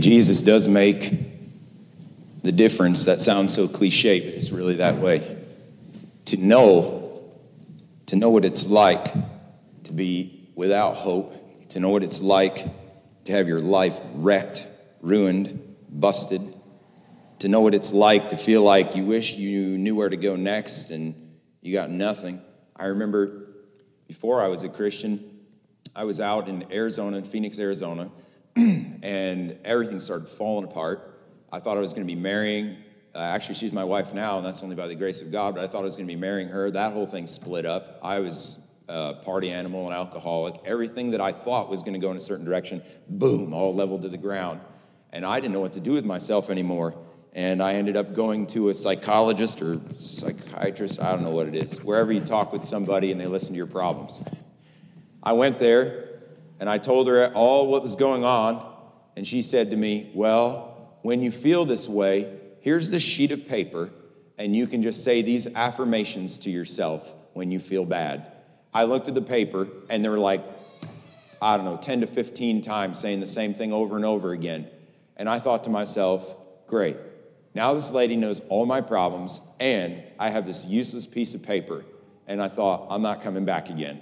Jesus does make the difference. That sounds so cliche, but it's really that way. To know, to know what it's like to be without hope, to know what it's like to have your life wrecked, ruined, busted, to know what it's like to feel like you wish you knew where to go next and you got nothing. I remember before I was a Christian, I was out in Arizona, Phoenix, Arizona, and everything started falling apart. I thought I was going to be marrying. Uh, actually, she's my wife now, and that's only by the grace of God, but I thought I was going to be marrying her. That whole thing split up. I was a party animal and alcoholic. Everything that I thought was going to go in a certain direction, boom, all leveled to the ground. And I didn't know what to do with myself anymore. And I ended up going to a psychologist or psychiatrist, I don't know what it is, wherever you talk with somebody and they listen to your problems. I went there and I told her all what was going on, and she said to me, Well, when you feel this way, here's this sheet of paper, and you can just say these affirmations to yourself when you feel bad. I looked at the paper, and there were like, I don't know, 10 to 15 times saying the same thing over and over again. And I thought to myself, Great. Now this lady knows all my problems, and I have this useless piece of paper. And I thought, I'm not coming back again.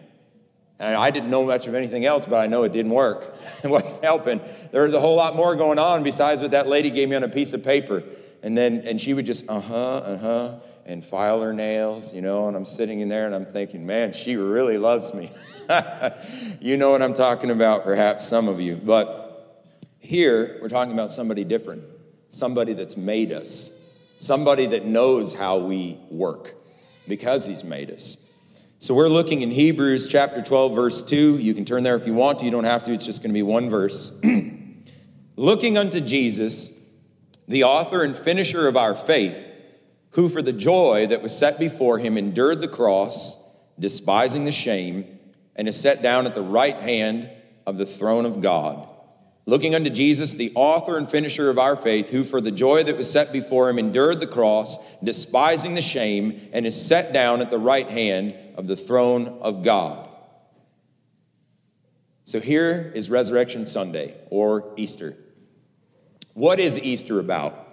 And I didn't know much of anything else, but I know it didn't work. It wasn't helping. There was a whole lot more going on besides what that lady gave me on a piece of paper. And then, and she would just, uh huh, uh huh, and file her nails, you know, and I'm sitting in there and I'm thinking, man, she really loves me. you know what I'm talking about, perhaps some of you. But here, we're talking about somebody different, somebody that's made us, somebody that knows how we work because he's made us. So we're looking in Hebrews chapter 12, verse 2. You can turn there if you want to, you don't have to, it's just going to be one verse. looking unto Jesus, the author and finisher of our faith, who for the joy that was set before him endured the cross, despising the shame, and is set down at the right hand of the throne of God. Looking unto Jesus, the author and finisher of our faith, who for the joy that was set before him endured the cross, despising the shame, and is set down at the right hand of the throne of God. So here is Resurrection Sunday or Easter. What is Easter about?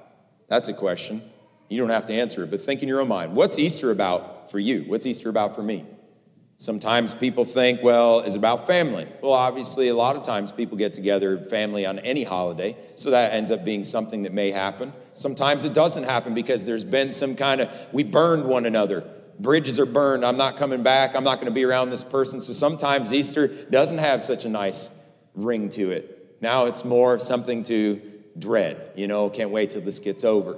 That's a question. You don't have to answer it, but think in your own mind. What's Easter about for you? What's Easter about for me? Sometimes people think, well, it's about family. Well, obviously, a lot of times people get together, family, on any holiday, so that ends up being something that may happen. Sometimes it doesn't happen because there's been some kind of, we burned one another. Bridges are burned. I'm not coming back. I'm not going to be around this person. So sometimes Easter doesn't have such a nice ring to it. Now it's more of something to dread. You know, can't wait till this gets over.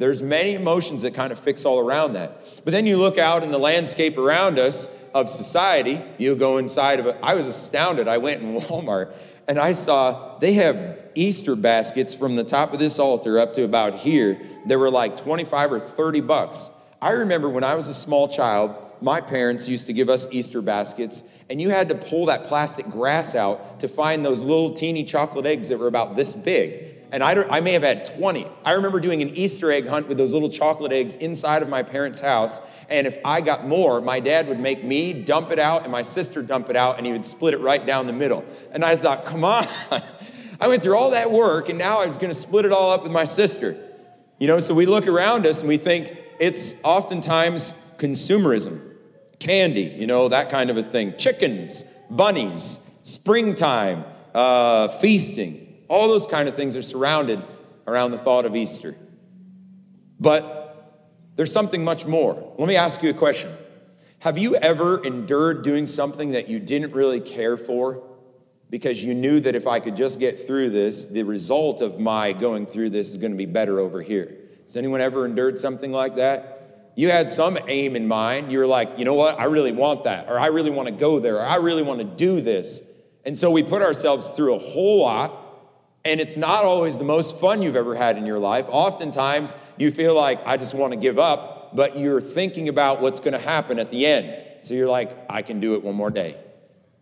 There's many emotions that kind of fix all around that. But then you look out in the landscape around us of society, you go inside of it. I was astounded. I went in Walmart and I saw they have Easter baskets from the top of this altar up to about here. They were like 25 or 30 bucks. I remember when I was a small child, my parents used to give us Easter baskets, and you had to pull that plastic grass out to find those little teeny chocolate eggs that were about this big and I, I may have had 20. I remember doing an Easter egg hunt with those little chocolate eggs inside of my parents' house. And if I got more, my dad would make me dump it out and my sister dump it out, and he would split it right down the middle. And I thought, come on. I went through all that work, and now I was going to split it all up with my sister. You know, so we look around us and we think it's oftentimes consumerism, candy, you know, that kind of a thing, chickens, bunnies, springtime, uh, feasting. All those kind of things are surrounded around the thought of Easter. But there's something much more. Let me ask you a question. Have you ever endured doing something that you didn't really care for because you knew that if I could just get through this, the result of my going through this is going to be better over here? Has anyone ever endured something like that? You had some aim in mind. You were like, you know what? I really want that, or I really want to go there, or I really want to do this. And so we put ourselves through a whole lot and it's not always the most fun you've ever had in your life. Oftentimes, you feel like, I just want to give up, but you're thinking about what's going to happen at the end. So you're like, I can do it one more day.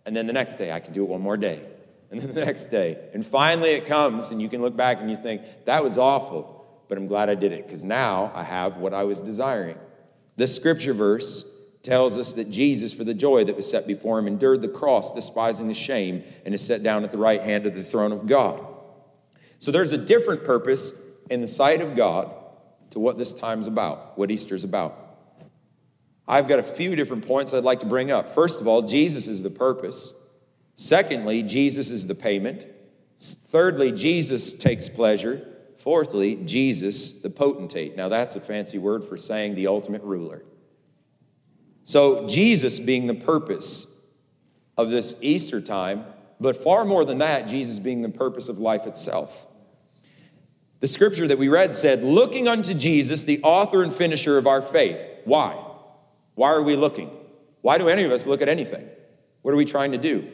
And then the next day, I can do it one more day. And then the next day. And finally, it comes, and you can look back and you think, that was awful, but I'm glad I did it because now I have what I was desiring. This scripture verse tells us that Jesus, for the joy that was set before him, endured the cross, despising the shame, and is set down at the right hand of the throne of God. So there's a different purpose in the sight of God to what this time's about, what Easter's about. I've got a few different points I'd like to bring up. First of all, Jesus is the purpose. Secondly, Jesus is the payment. Thirdly, Jesus takes pleasure. Fourthly, Jesus, the potentate. Now, that's a fancy word for saying the ultimate ruler. So, Jesus being the purpose of this Easter time, but far more than that, Jesus being the purpose of life itself. The scripture that we read said, looking unto Jesus, the author and finisher of our faith. Why? Why are we looking? Why do any of us look at anything? What are we trying to do?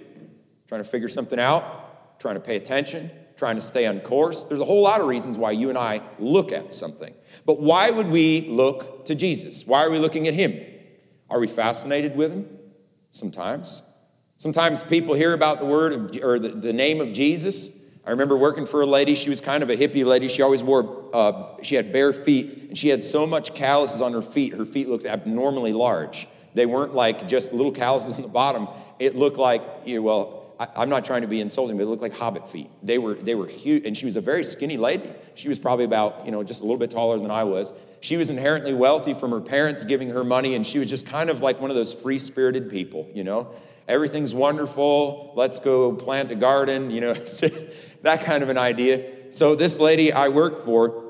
Trying to figure something out? Trying to pay attention? Trying to stay on course? There's a whole lot of reasons why you and I look at something. But why would we look to Jesus? Why are we looking at him? Are we fascinated with him? Sometimes. Sometimes people hear about the word of, or the, the name of Jesus I remember working for a lady. She was kind of a hippie lady. She always wore, uh, she had bare feet, and she had so much calluses on her feet. Her feet looked abnormally large. They weren't like just little calluses on the bottom. It looked like, you know, well, I, am not trying to be insulting, but it looked like hobbit feet. They were, they were huge, and she was a very skinny lady. She was probably about, you know, just a little bit taller than I was. She was inherently wealthy from her parents giving her money, and she was just kind of like one of those free spirited people, you know? Everything's wonderful. Let's go plant a garden, you know? that kind of an idea. So, this lady I worked for,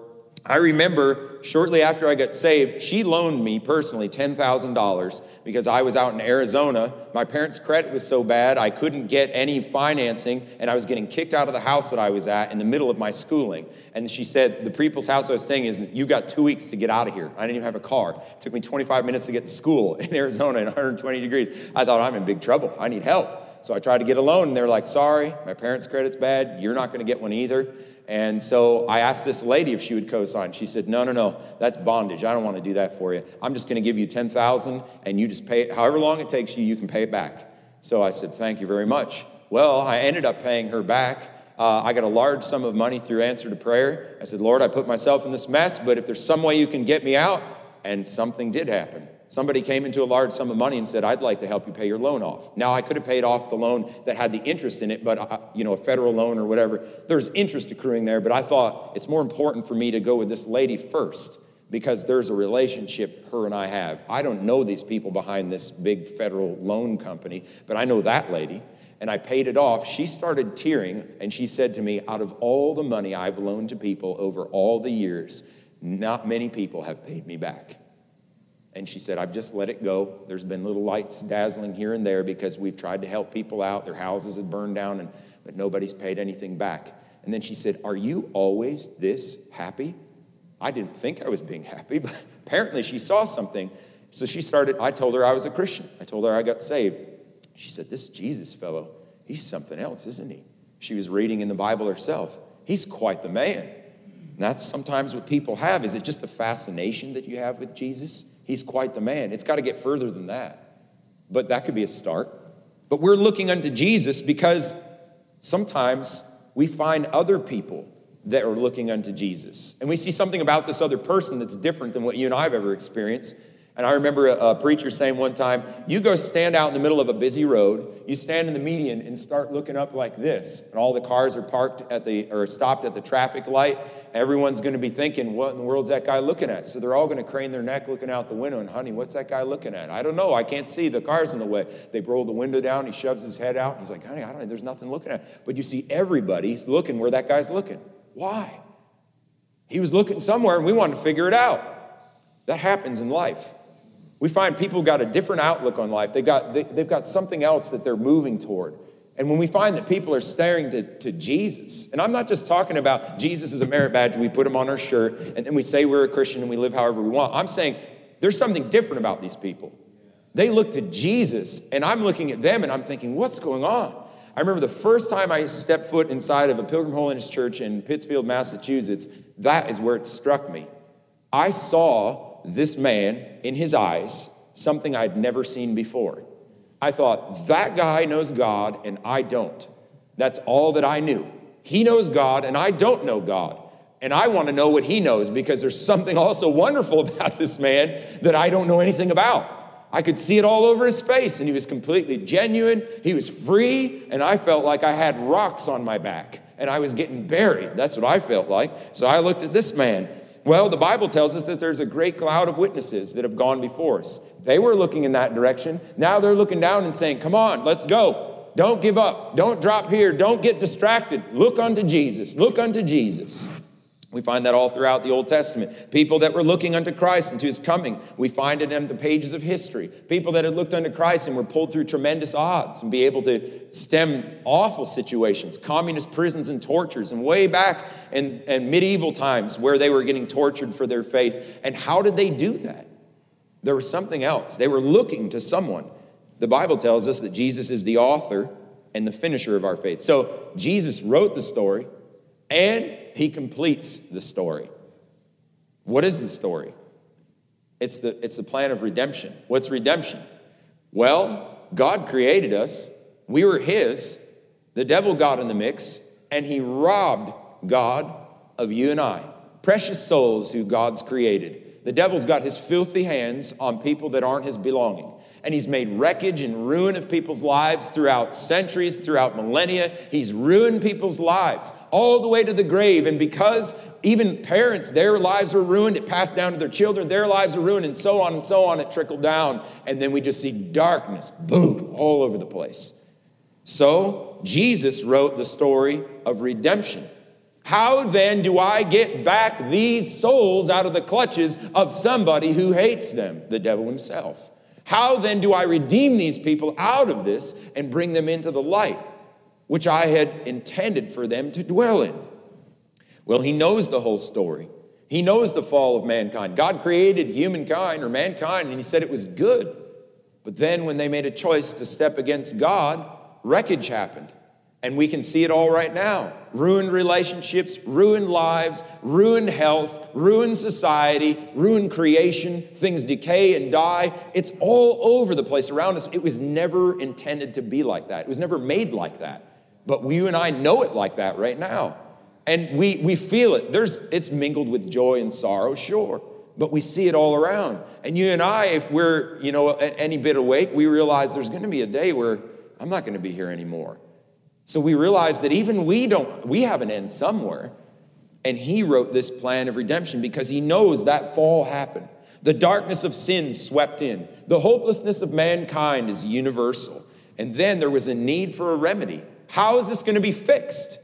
I remember shortly after I got saved, she loaned me personally $10,000 because I was out in Arizona. My parents' credit was so bad, I couldn't get any financing, and I was getting kicked out of the house that I was at in the middle of my schooling. And she said, The people's house I was staying is, you got two weeks to get out of here. I didn't even have a car. It took me 25 minutes to get to school in Arizona in 120 degrees. I thought, I'm in big trouble. I need help. So I tried to get a loan, and they're like, sorry, my parents' credit's bad. You're not going to get one either. And so I asked this lady if she would co-sign. She said, "No, no, no. That's bondage. I don't want to do that for you. I'm just going to give you 10,000 and you just pay it however long it takes you, you can pay it back." So I said, "Thank you very much." Well, I ended up paying her back. Uh, I got a large sum of money through answer to prayer. I said, "Lord, I put myself in this mess, but if there's some way you can get me out," and something did happen. Somebody came into a large sum of money and said, I'd like to help you pay your loan off. Now, I could have paid off the loan that had the interest in it, but, uh, you know, a federal loan or whatever, there's interest accruing there. But I thought it's more important for me to go with this lady first because there's a relationship her and I have. I don't know these people behind this big federal loan company, but I know that lady. And I paid it off. She started tearing and she said to me, Out of all the money I've loaned to people over all the years, not many people have paid me back. And she said, I've just let it go. There's been little lights dazzling here and there because we've tried to help people out. Their houses had burned down, and, but nobody's paid anything back. And then she said, Are you always this happy? I didn't think I was being happy, but apparently she saw something. So she started, I told her I was a Christian. I told her I got saved. She said, This Jesus fellow, he's something else, isn't he? She was reading in the Bible herself. He's quite the man. And that's sometimes what people have. Is it just a fascination that you have with Jesus? He's quite the man. It's got to get further than that. But that could be a start. But we're looking unto Jesus because sometimes we find other people that are looking unto Jesus. And we see something about this other person that's different than what you and I have ever experienced. And I remember a, preacher saying one time, you go stand out in the middle of a busy road, you stand in the median and start looking up like this. And all the cars are parked at the, or stopped at the traffic light. Everyone's going to be thinking, what in the world's that guy looking at? So they're all going to crane their neck looking out the window. And honey, what's that guy looking at? I don't know. I can't see. The car's in the way. They roll the window down. He shoves his head out. He's like, honey, I don't know. There's nothing looking at. But you see everybody's looking where that guy's looking. Why? He was looking somewhere and we wanted to figure it out. That happens in life. We find people got a different outlook on life. They got, they, they've got something else that they're moving toward. And when we find that people are staring to, to Jesus, and I'm not just talking about Jesus as a merit badge, we put him on our shirt, and then we say we're a Christian and we live however we want. I'm saying there's something different about these people. They look to Jesus, and I'm looking at them and I'm thinking, what's going on? I remember the first time I stepped foot inside of a Pilgrim Holiness Church in Pittsfield, Massachusetts, that is where it struck me. I saw this man in his eyes something I'd never seen before. I thought, that guy knows God and I don't. That's all that I knew. He knows God and I don't know God. And I want to know what he knows because there's something also wonderful about this man that I don't know anything about. I could see it all over his face, and he was completely genuine. He was free, and I felt like I had rocks on my back and I was getting buried. That's what I felt like. So I looked at this man. Well, the Bible tells us that there's a great cloud of witnesses that have gone before us. They were looking in that direction. Now they're looking down and saying, Come on, let's go. Don't give up. Don't drop here. Don't get distracted. Look unto Jesus. Look unto Jesus. We find that all throughout the Old Testament. People that were looking unto Christ and to his coming. We find it in the pages of history. People that had looked unto Christ and were pulled through tremendous odds and be able to stem awful situations, communist prisons and tortures, and way back in, in medieval times where they were getting tortured for their faith. And how did they do that? There was something else. They were looking to someone. The Bible tells us that Jesus is the author and the finisher of our faith. So Jesus wrote the story and he completes the story. What is the story? It's the, it's the plan of redemption. What's redemption? Well, God created us, we were his, the devil got in the mix, and he robbed God of you and I, precious souls who God's created. The devil's got his filthy hands on people that aren't his belonging and he's made wreckage and ruin of people's lives throughout centuries, throughout millennia. He's ruined people's lives all the way to the grave. And because even parents, their lives are ruined, it passed down to their children, their lives are ruined, and so on and so on, it trickled down. And then we just see darkness, boom, all over the place. So Jesus wrote the story of redemption. How then do I get back these souls out of the clutches of somebody who hates them? The devil himself. How then do I redeem these people out of this and bring them into the light, which I had intended for them to dwell in? Well, he knows the whole story. He knows the fall of mankind. God created humankind or mankind, and he said it was good. But then, when they made a choice to step against God, wreckage happened. And we can see it all right now ruined relationships, ruined lives, ruined health, ruined society, ruined creation. Things decay and die. It's all over the place around us. It was never intended to be like that, it was never made like that. But you and I know it like that right now. And we, we feel it. There's, it's mingled with joy and sorrow, sure but we see it all around. And you and I, if we're, you know, any bit awake, we realize there's going to be a day where I'm not going to be here anymore. So we realize that even we don't, we have an end somewhere. And he wrote this plan of redemption because he knows that fall happened. The darkness of sin swept in. The hopelessness of mankind is universal. And then there was a need for a remedy. How is this going to be fixed?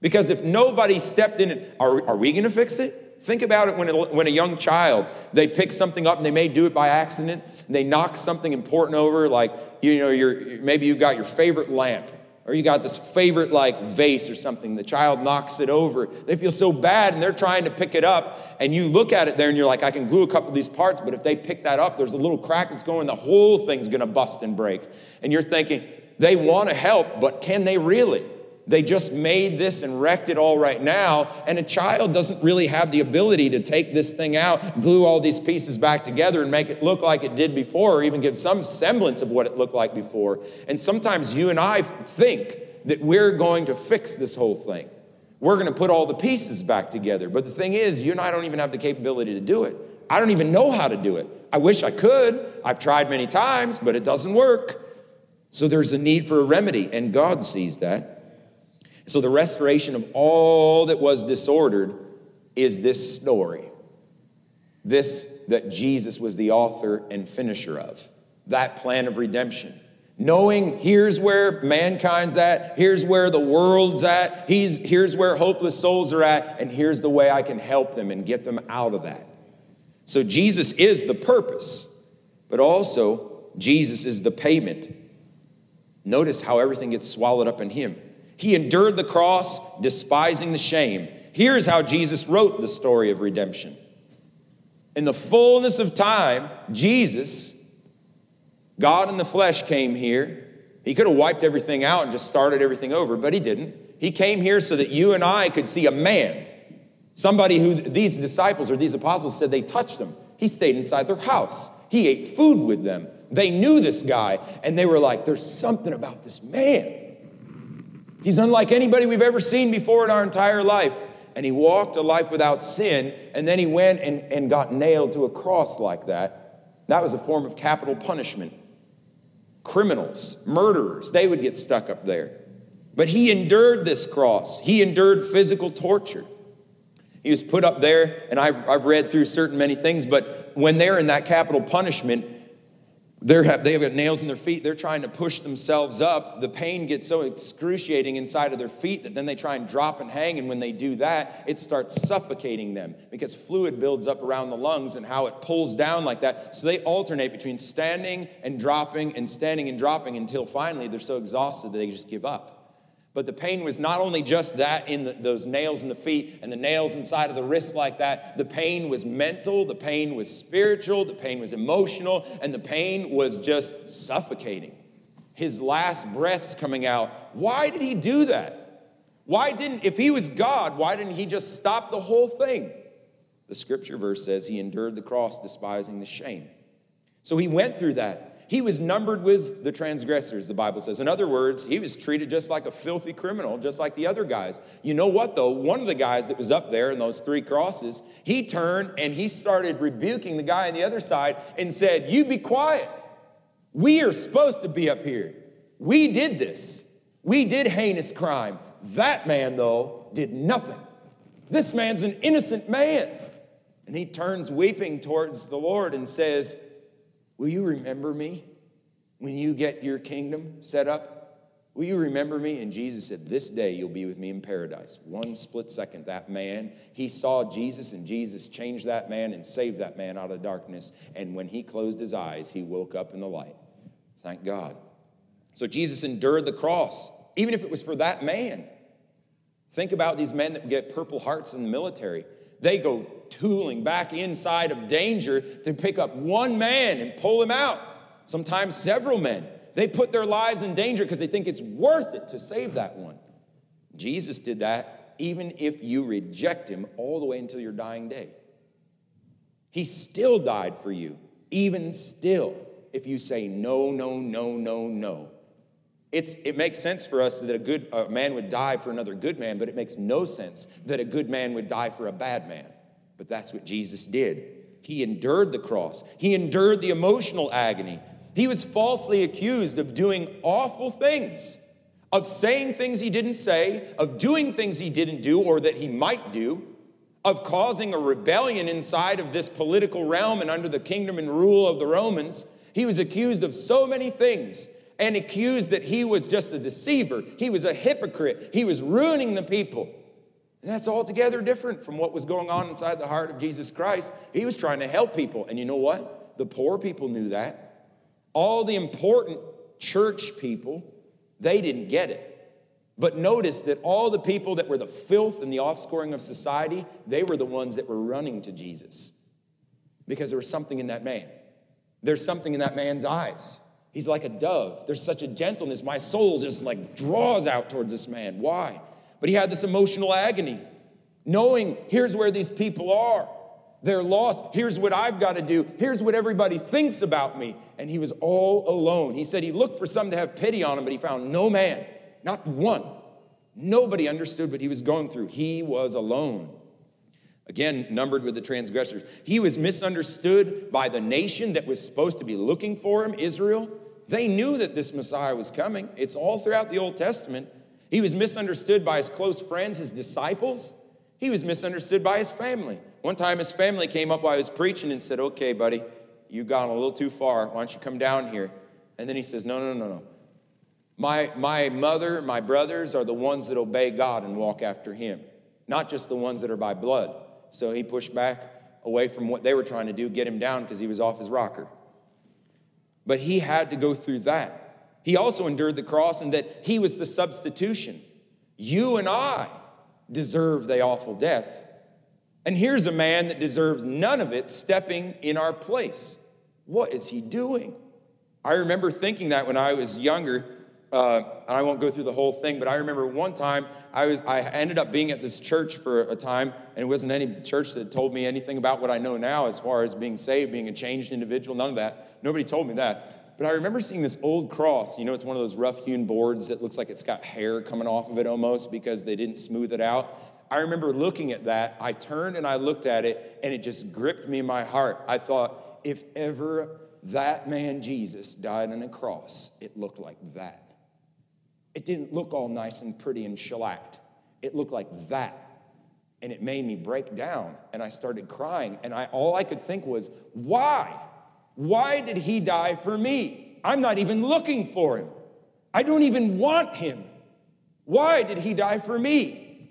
Because if nobody stepped in, are, are we going to fix it? Think about it when a, when a young child, they pick something up and they may do it by accident. they knock something important over, like, you know, you maybe you got your favorite lamp or you got this favorite like vase or something. The child knocks it over. They feel so bad and they're trying to pick it up. And you look at it there and you're like i can glue a couple of these parts. But if they pick that up there's a little crack that's going the whole thing's to bust and break. And you're thinking they want to help but can they really they just made this and wrecked it all right now. And a child doesn't really have the ability to take this thing out, glue all these pieces back together, and make it look like it did before, or even give some semblance of what it looked like before. And sometimes you and I think that we're going to fix this whole thing. We're going to put all the pieces back together. But the thing is, you and I don't even have the capability to do it. I don't even know how to do it. I wish I could. I've tried many times, but it doesn't work. So there's a need for a remedy, and God sees that. So, the restoration of all that was disordered is this story. This that Jesus was the author and finisher of, that plan of redemption. Knowing here's where mankind's at, here's where the world's at, he's, here's where hopeless souls are at, and here's the way I can help them and get them out of that. So, Jesus is the purpose, but also Jesus is the payment. Notice how everything gets swallowed up in Him. He endured the cross, despising the shame. Here's how Jesus wrote the story of redemption. In the fullness of time, Jesus, God in the flesh, came here. He could have wiped everything out and just started everything over, but he didn't. He came here so that you and I could see a man, somebody who these disciples or these apostles said they touched him. He stayed inside their house, he ate food with them. They knew this guy, and they were like, There's something about this man. He's unlike anybody we've ever seen before in our entire life. And he walked a life without sin, and then he went and, and got nailed to a cross like that. That was a form of capital punishment. Criminals, murderers, they would get stuck up there. But he endured this cross, he endured physical torture. He was put up there, and I've, I've read through certain many things, but when they're in that capital punishment, they're have, they have got nails in their feet. They're trying to push themselves up. The pain gets so excruciating inside of their feet that then they try and drop and hang. And when they do that, it starts suffocating them because fluid builds up around the lungs and how it pulls down like that. So they alternate between standing and dropping and standing and dropping until finally they're so exhausted that they just give up. But the pain was not only just that in the, those nails in the feet and the nails inside of the wrists like that. The pain was mental, the pain was spiritual, the pain was emotional, and the pain was just suffocating. His last breaths coming out. Why did he do that? Why didn't, if he was God, why didn't he just stop the whole thing? The scripture verse says he endured the cross, despising the shame. So he went through that. He was numbered with the transgressors, the Bible says. In other words, he was treated just like a filthy criminal, just like the other guys. You know what, though? One of the guys that was up there in those three crosses, he turned and he started rebuking the guy on the other side and said, You be quiet. We are supposed to be up here. We did this. We did heinous crime. That man, though, did nothing. This man's an innocent man. And he turns weeping towards the Lord and says, Will you remember me when you get your kingdom set up? Will you remember me? And Jesus said, This day you'll be with me in paradise. One split second, that man, he saw Jesus, and Jesus changed that man and saved that man out of darkness. And when he closed his eyes, he woke up in the light. Thank God. So Jesus endured the cross, even if it was for that man. Think about these men that get purple hearts in the military. They go tooling back inside of danger to pick up one man and pull him out, sometimes several men. They put their lives in danger because they think it's worth it to save that one. Jesus did that even if you reject him all the way until your dying day. He still died for you, even still, if you say no, no, no, no, no. It's, it makes sense for us that a good a man would die for another good man, but it makes no sense that a good man would die for a bad man. But that's what Jesus did. He endured the cross, he endured the emotional agony. He was falsely accused of doing awful things, of saying things he didn't say, of doing things he didn't do or that he might do, of causing a rebellion inside of this political realm and under the kingdom and rule of the Romans. He was accused of so many things and accused that he was just a deceiver. He was a hypocrite. He was ruining the people. That's altogether different from what was going on inside the heart of Jesus Christ. He was trying to help people. And you know what? The poor people knew that. All the important church people, they didn't get it. But notice that all the people that were the filth and the offscoring of society, they were the ones that were running to Jesus because there was something in that man. There's something in that man's eyes. He's like a dove. There's such a gentleness. My soul just like draws out towards this man. Why? But he had this emotional agony, knowing here's where these people are. They're lost. Here's what I've got to do. Here's what everybody thinks about me. And he was all alone. He said he looked for some to have pity on him, but he found no man, not one. Nobody understood what he was going through. He was alone. Again, numbered with the transgressors. He was misunderstood by the nation that was supposed to be looking for him, Israel. They knew that this Messiah was coming. It's all throughout the Old Testament. He was misunderstood by his close friends, his disciples. He was misunderstood by his family. One time, his family came up while he was preaching and said, Okay, buddy, you've gone a little too far. Why don't you come down here? And then he says, No, no, no, no. My, my mother, my brothers are the ones that obey God and walk after him, not just the ones that are by blood. So he pushed back away from what they were trying to do, get him down because he was off his rocker. But he had to go through that. He also endured the cross and that he was the substitution. You and I deserve the awful death. And here's a man that deserves none of it stepping in our place. What is he doing? I remember thinking that when I was younger uh, I won't go through the whole thing, but I remember one time I was I ended up being at this church for a time, and it wasn't any church that told me anything about what I know now as far as being saved, being a changed individual. None of that. Nobody told me that. But I remember seeing this old cross. You know, it's one of those rough-hewn boards that looks like it's got hair coming off of it almost because they didn't smooth it out. I remember looking at that. I turned and I looked at it, and it just gripped me in my heart. I thought, if ever that man Jesus died on a cross, it looked like that. It didn't look all nice and pretty and shellacked. It looked like that. And it made me break down and I started crying. And I, all I could think was, why? Why did he die for me? I'm not even looking for him. I don't even want him. Why did he die for me?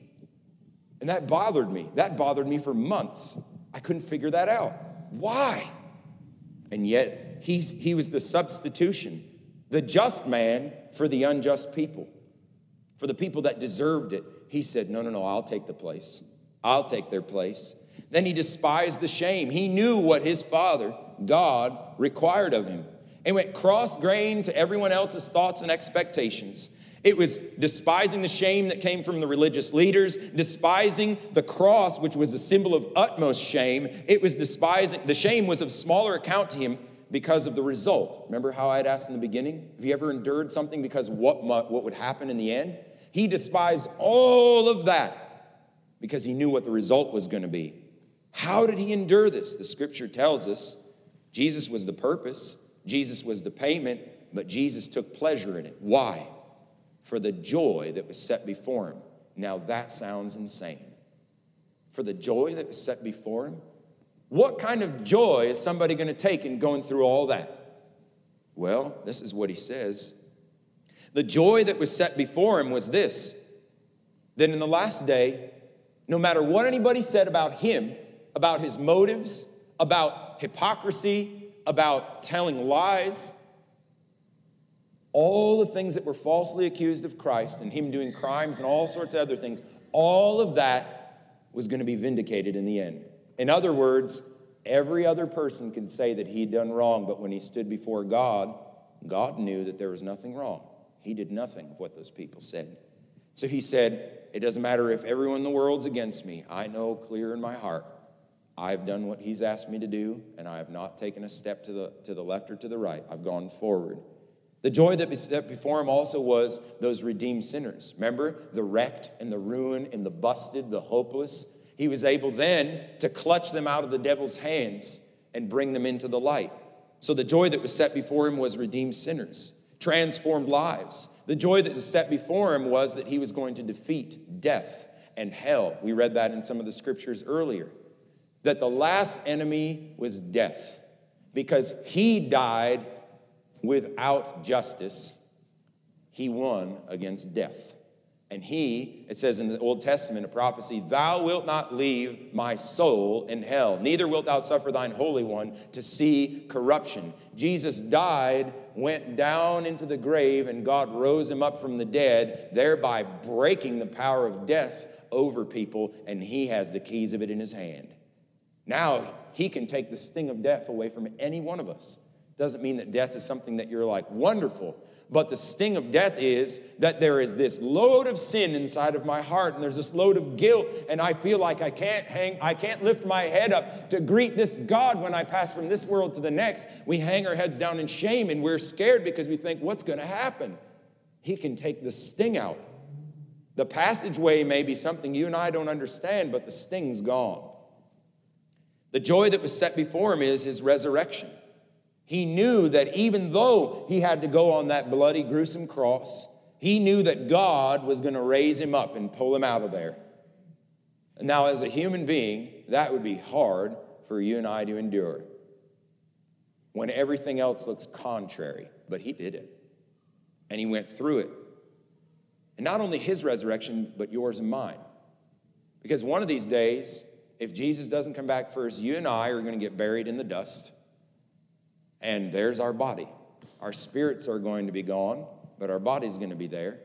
And that bothered me. That bothered me for months. I couldn't figure that out. Why? And yet, he's, he was the substitution, the just man for the unjust people, for the people that deserved it. He said, No, no, no, I'll take the place. I'll take their place. Then he despised the shame. He knew what his father, God, required of him and went cross grained to everyone else's thoughts and expectations. It was despising the shame that came from the religious leaders, despising the cross, which was a symbol of utmost shame. It was despising, the shame was of smaller account to him because of the result. Remember how I had asked in the beginning? Have you ever endured something because what, what would happen in the end? He despised all of that because he knew what the result was going to be. How did he endure this? The scripture tells us Jesus was the purpose, Jesus was the payment, but Jesus took pleasure in it. Why? For the joy that was set before him. Now that sounds insane. For the joy that was set before him? What kind of joy is somebody going to take in going through all that? Well, this is what he says. The joy that was set before him was this that in the last day, no matter what anybody said about him, about his motives, about hypocrisy, about telling lies, all the things that were falsely accused of Christ and him doing crimes and all sorts of other things, all of that was going to be vindicated in the end. In other words, every other person could say that he'd done wrong, but when he stood before God, God knew that there was nothing wrong. He did nothing of what those people said. So he said, It doesn't matter if everyone in the world's against me. I know clear in my heart I've done what he's asked me to do, and I have not taken a step to the, to the left or to the right. I've gone forward. The joy that set before him also was those redeemed sinners. Remember the wrecked and the ruined and the busted, the hopeless? He was able then to clutch them out of the devil's hands and bring them into the light. So the joy that was set before him was redeemed sinners, transformed lives. The joy that was set before him was that he was going to defeat death and hell. We read that in some of the scriptures earlier that the last enemy was death because he died without justice. He won against death. And he, it says in the Old Testament, a prophecy, Thou wilt not leave my soul in hell, neither wilt thou suffer thine Holy One to see corruption. Jesus died, went down into the grave, and God rose him up from the dead, thereby breaking the power of death over people, and he has the keys of it in his hand. Now he can take the sting of death away from any one of us. Doesn't mean that death is something that you're like, wonderful. But the sting of death is that there is this load of sin inside of my heart, and there's this load of guilt, and I feel like I can't hang, I can't lift my head up to greet this God when I pass from this world to the next. We hang our heads down in shame, and we're scared because we think, what's going to happen? He can take the sting out. The passageway may be something you and I don't understand, but the sting's gone. The joy that was set before him is his resurrection. He knew that even though he had to go on that bloody, gruesome cross, he knew that God was going to raise him up and pull him out of there. Now, as a human being, that would be hard for you and I to endure when everything else looks contrary, but he did it. And he went through it. And not only his resurrection, but yours and mine. Because one of these days, if Jesus doesn't come back first, you and I are going to get buried in the dust. And there's our body. Our spirits are going to be gone, but our body's going to be there.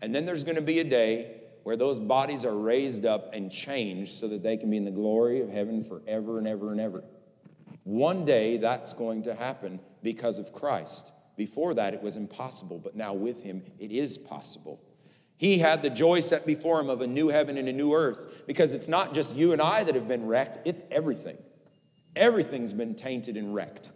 And then there's going to be a day where those bodies are raised up and changed so that they can be in the glory of heaven forever and ever and ever. One day that's going to happen because of Christ. Before that, it was impossible, but now with him, it is possible. He had the joy set before him of a new heaven and a new earth because it's not just you and I that have been wrecked, it's everything. Everything's been tainted and wrecked.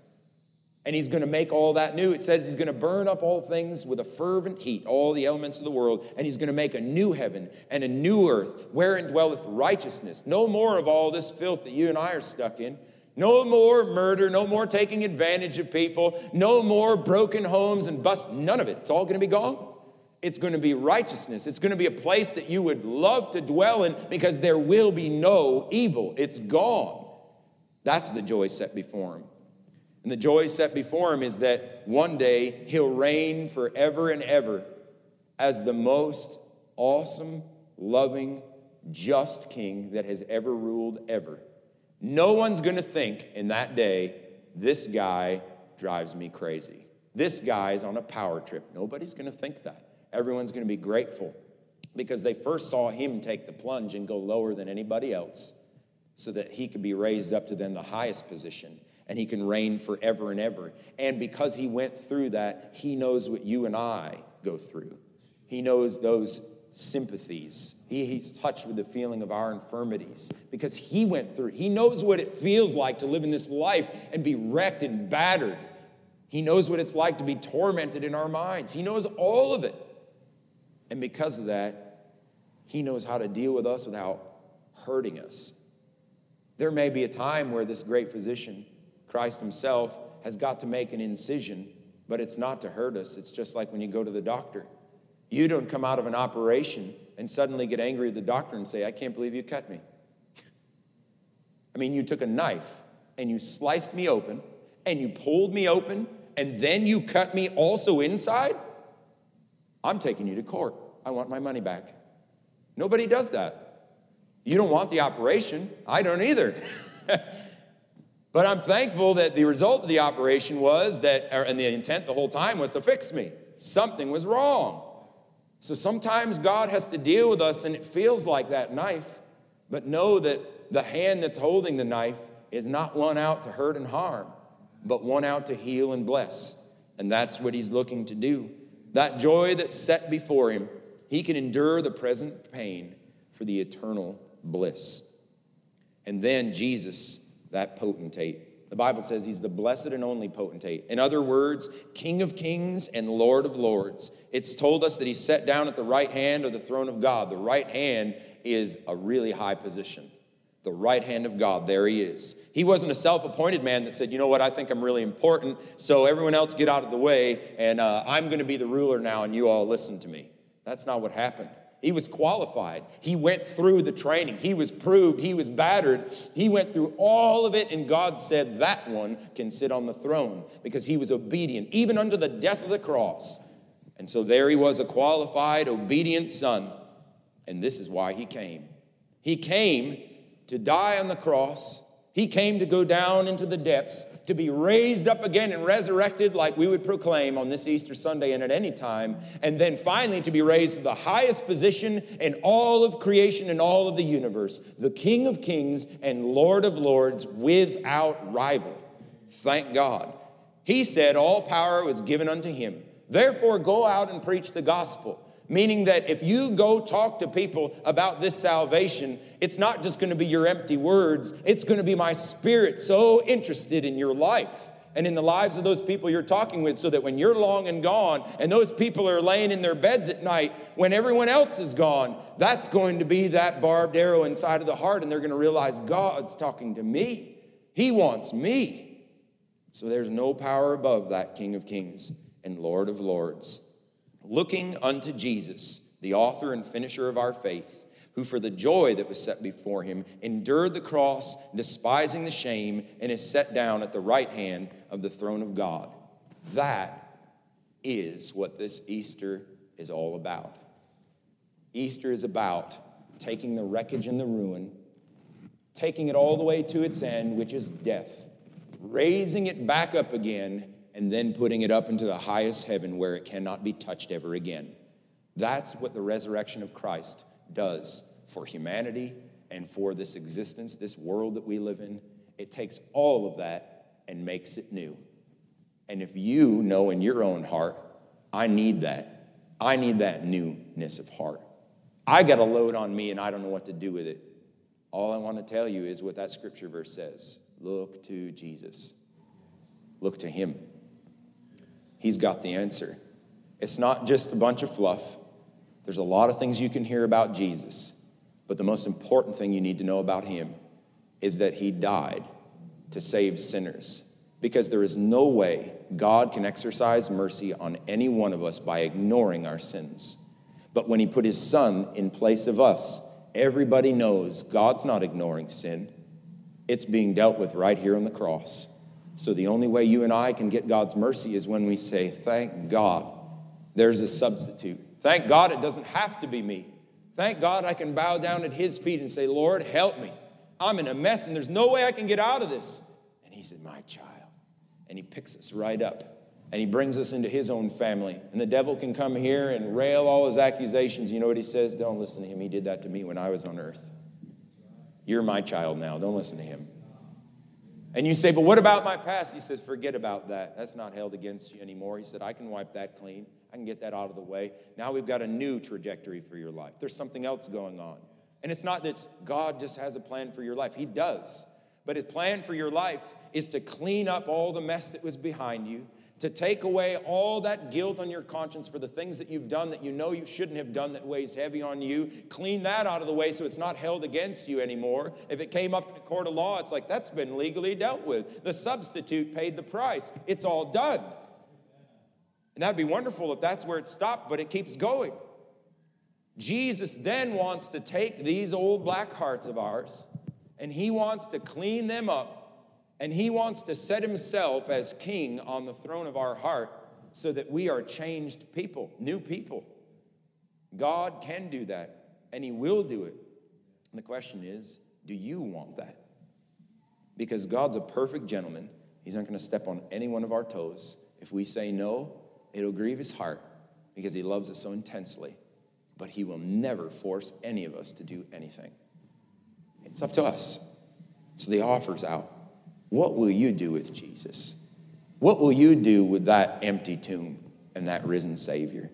And he's going to make all that new. It says he's going to burn up all things with a fervent heat, all the elements of the world, and he's going to make a new heaven and a new earth wherein dwelleth righteousness. No more of all this filth that you and I are stuck in. No more murder, no more taking advantage of people, no more broken homes and bust. None of it. It's all going to be gone. It's going to be righteousness. It's going to be a place that you would love to dwell in because there will be no evil. It's gone. That's the joy set before him. And the joy set before him is that one day he'll reign forever and ever as the most awesome, loving, just king that has ever ruled ever. No one's going to think in that day, this guy drives me crazy. This guy's on a power trip. Nobody's going to think that. Everyone's going to be grateful because they first saw him take the plunge and go lower than anybody else so that he could be raised up to then the highest position and he can reign forever and ever. And because he went through that, he knows what you and I go through. He knows those sympathies. He, he's touched with the feeling of our infirmities because he went through. He knows what it feels like to live in this life and be wrecked and battered. He knows what it's like to be tormented in our minds. He knows all of it. And because of that, he knows how to deal with us without hurting us. There may be a time where this great physician, Christ himself, has got to make an incision, but it's not to hurt us. It's just like when you go to the doctor. You don't come out of an operation and suddenly get angry at the doctor and say, I can't believe you cut me. I mean, you took a knife and you sliced me open and you pulled me open and then you cut me also inside? I'm taking you to court. I want my money back. Nobody does that. You don't want the operation. I don't either. but I'm thankful that the result of the operation was that, and the intent the whole time was to fix me. Something was wrong. So sometimes God has to deal with us and it feels like that knife, but know that the hand that's holding the knife is not one out to hurt and harm, but one out to heal and bless. And that's what he's looking to do. That joy that's set before him, he can endure the present pain for the eternal bliss. And then Jesus, that potentate. The Bible says he's the blessed and only potentate. In other words, King of kings and Lord of lords. It's told us that he sat down at the right hand of the throne of God. The right hand is a really high position. The right hand of God, there he is. He wasn't a self appointed man that said, you know what, I think I'm really important, so everyone else get out of the way, and uh, I'm going to be the ruler now, and you all listen to me. That's not what happened. He was qualified. He went through the training. He was proved. He was battered. He went through all of it, and God said, That one can sit on the throne because he was obedient, even unto the death of the cross. And so there he was, a qualified, obedient son. And this is why he came. He came to die on the cross. He came to go down into the depths, to be raised up again and resurrected, like we would proclaim on this Easter Sunday and at any time, and then finally to be raised to the highest position in all of creation and all of the universe, the King of kings and Lord of lords without rival. Thank God. He said, All power was given unto him. Therefore, go out and preach the gospel. Meaning that if you go talk to people about this salvation, it's not just going to be your empty words, it's going to be my spirit so interested in your life and in the lives of those people you're talking with, so that when you're long and gone and those people are laying in their beds at night, when everyone else is gone, that's going to be that barbed arrow inside of the heart, and they're going to realize God's talking to me. He wants me. So there's no power above that King of Kings and Lord of Lords looking unto Jesus, the author and finisher of our faith, who for the joy that was set before him endured the cross, despising the shame, and is set down at the right hand of the throne of God. That is what this Easter is all about. Easter is about taking the wreckage and the ruin, taking it all the way to its end, which is death, raising it back up again and then putting it up into the highest heaven where it cannot be touched ever again. That's what the resurrection of Christ does for humanity and for this existence, this world that we live in. It takes all of that and makes it new. And if you know in your own heart, I need that, I need that newness of heart. I got a load on me and I don't know what to do with it. All I want to tell you is what that scripture verse says look to Jesus, look to Him. He's got the answer. It's not just a bunch of fluff. There's a lot of things you can hear about Jesus, but the most important thing you need to know about him is that he died to save sinners. because there is no way God can exercise mercy on any one of us by ignoring our sins. But when He put His Son in place of us, everybody knows God's not ignoring sin. It's being dealt with right here on the cross. So the only way you and I can get God's mercy is when we say, Thank God, there's a substitute. Thank God it doesn't have to be me. Thank God I can bow down at His feet and say, Lord, help me. I'm in a mess and there's no way I can get out of this. And He said, My child. And He picks us right up and He brings us into His own family. And the devil can come here and rail all his accusations. You know what He says? Don't listen to him. He did that to me when I was on earth. You're my child now. Don't listen to him. And you say, but what about my past? He says, forget about that. That's not held against you anymore. He said, I can wipe that clean. I can get that out of the way. Now we've got a new trajectory for your life. There's something else going on. And it's not that God just has a plan for your life, He does. But His plan for your life is to clean up all the mess that was behind you, to take away all that guilt on your conscience for the things that you've done that you know you shouldn't have done that weighs heavy on you. Clean that out of the way so it's not held against you anymore. If it came up in the court of law, it's like that's been legally dealt with. The substitute paid the price, it's all done. And that'd be wonderful if that's where it stopped, but it keeps going. Jesus then wants to take these old black hearts of ours and he wants to clean them up and he wants to set himself as king on the throne of our heart so that we are changed people, new people. God can do that, and he will do it. And the question is do you want that? Because God's a perfect gentleman. He's not going to step on any one of our toes. If we say no, it'll grieve his heart because he loves us so intensely. But he will never force any of us to do anything. It's up to us. So the offer's out. What will you do with Jesus? What will you do with that empty tomb and that risen Savior?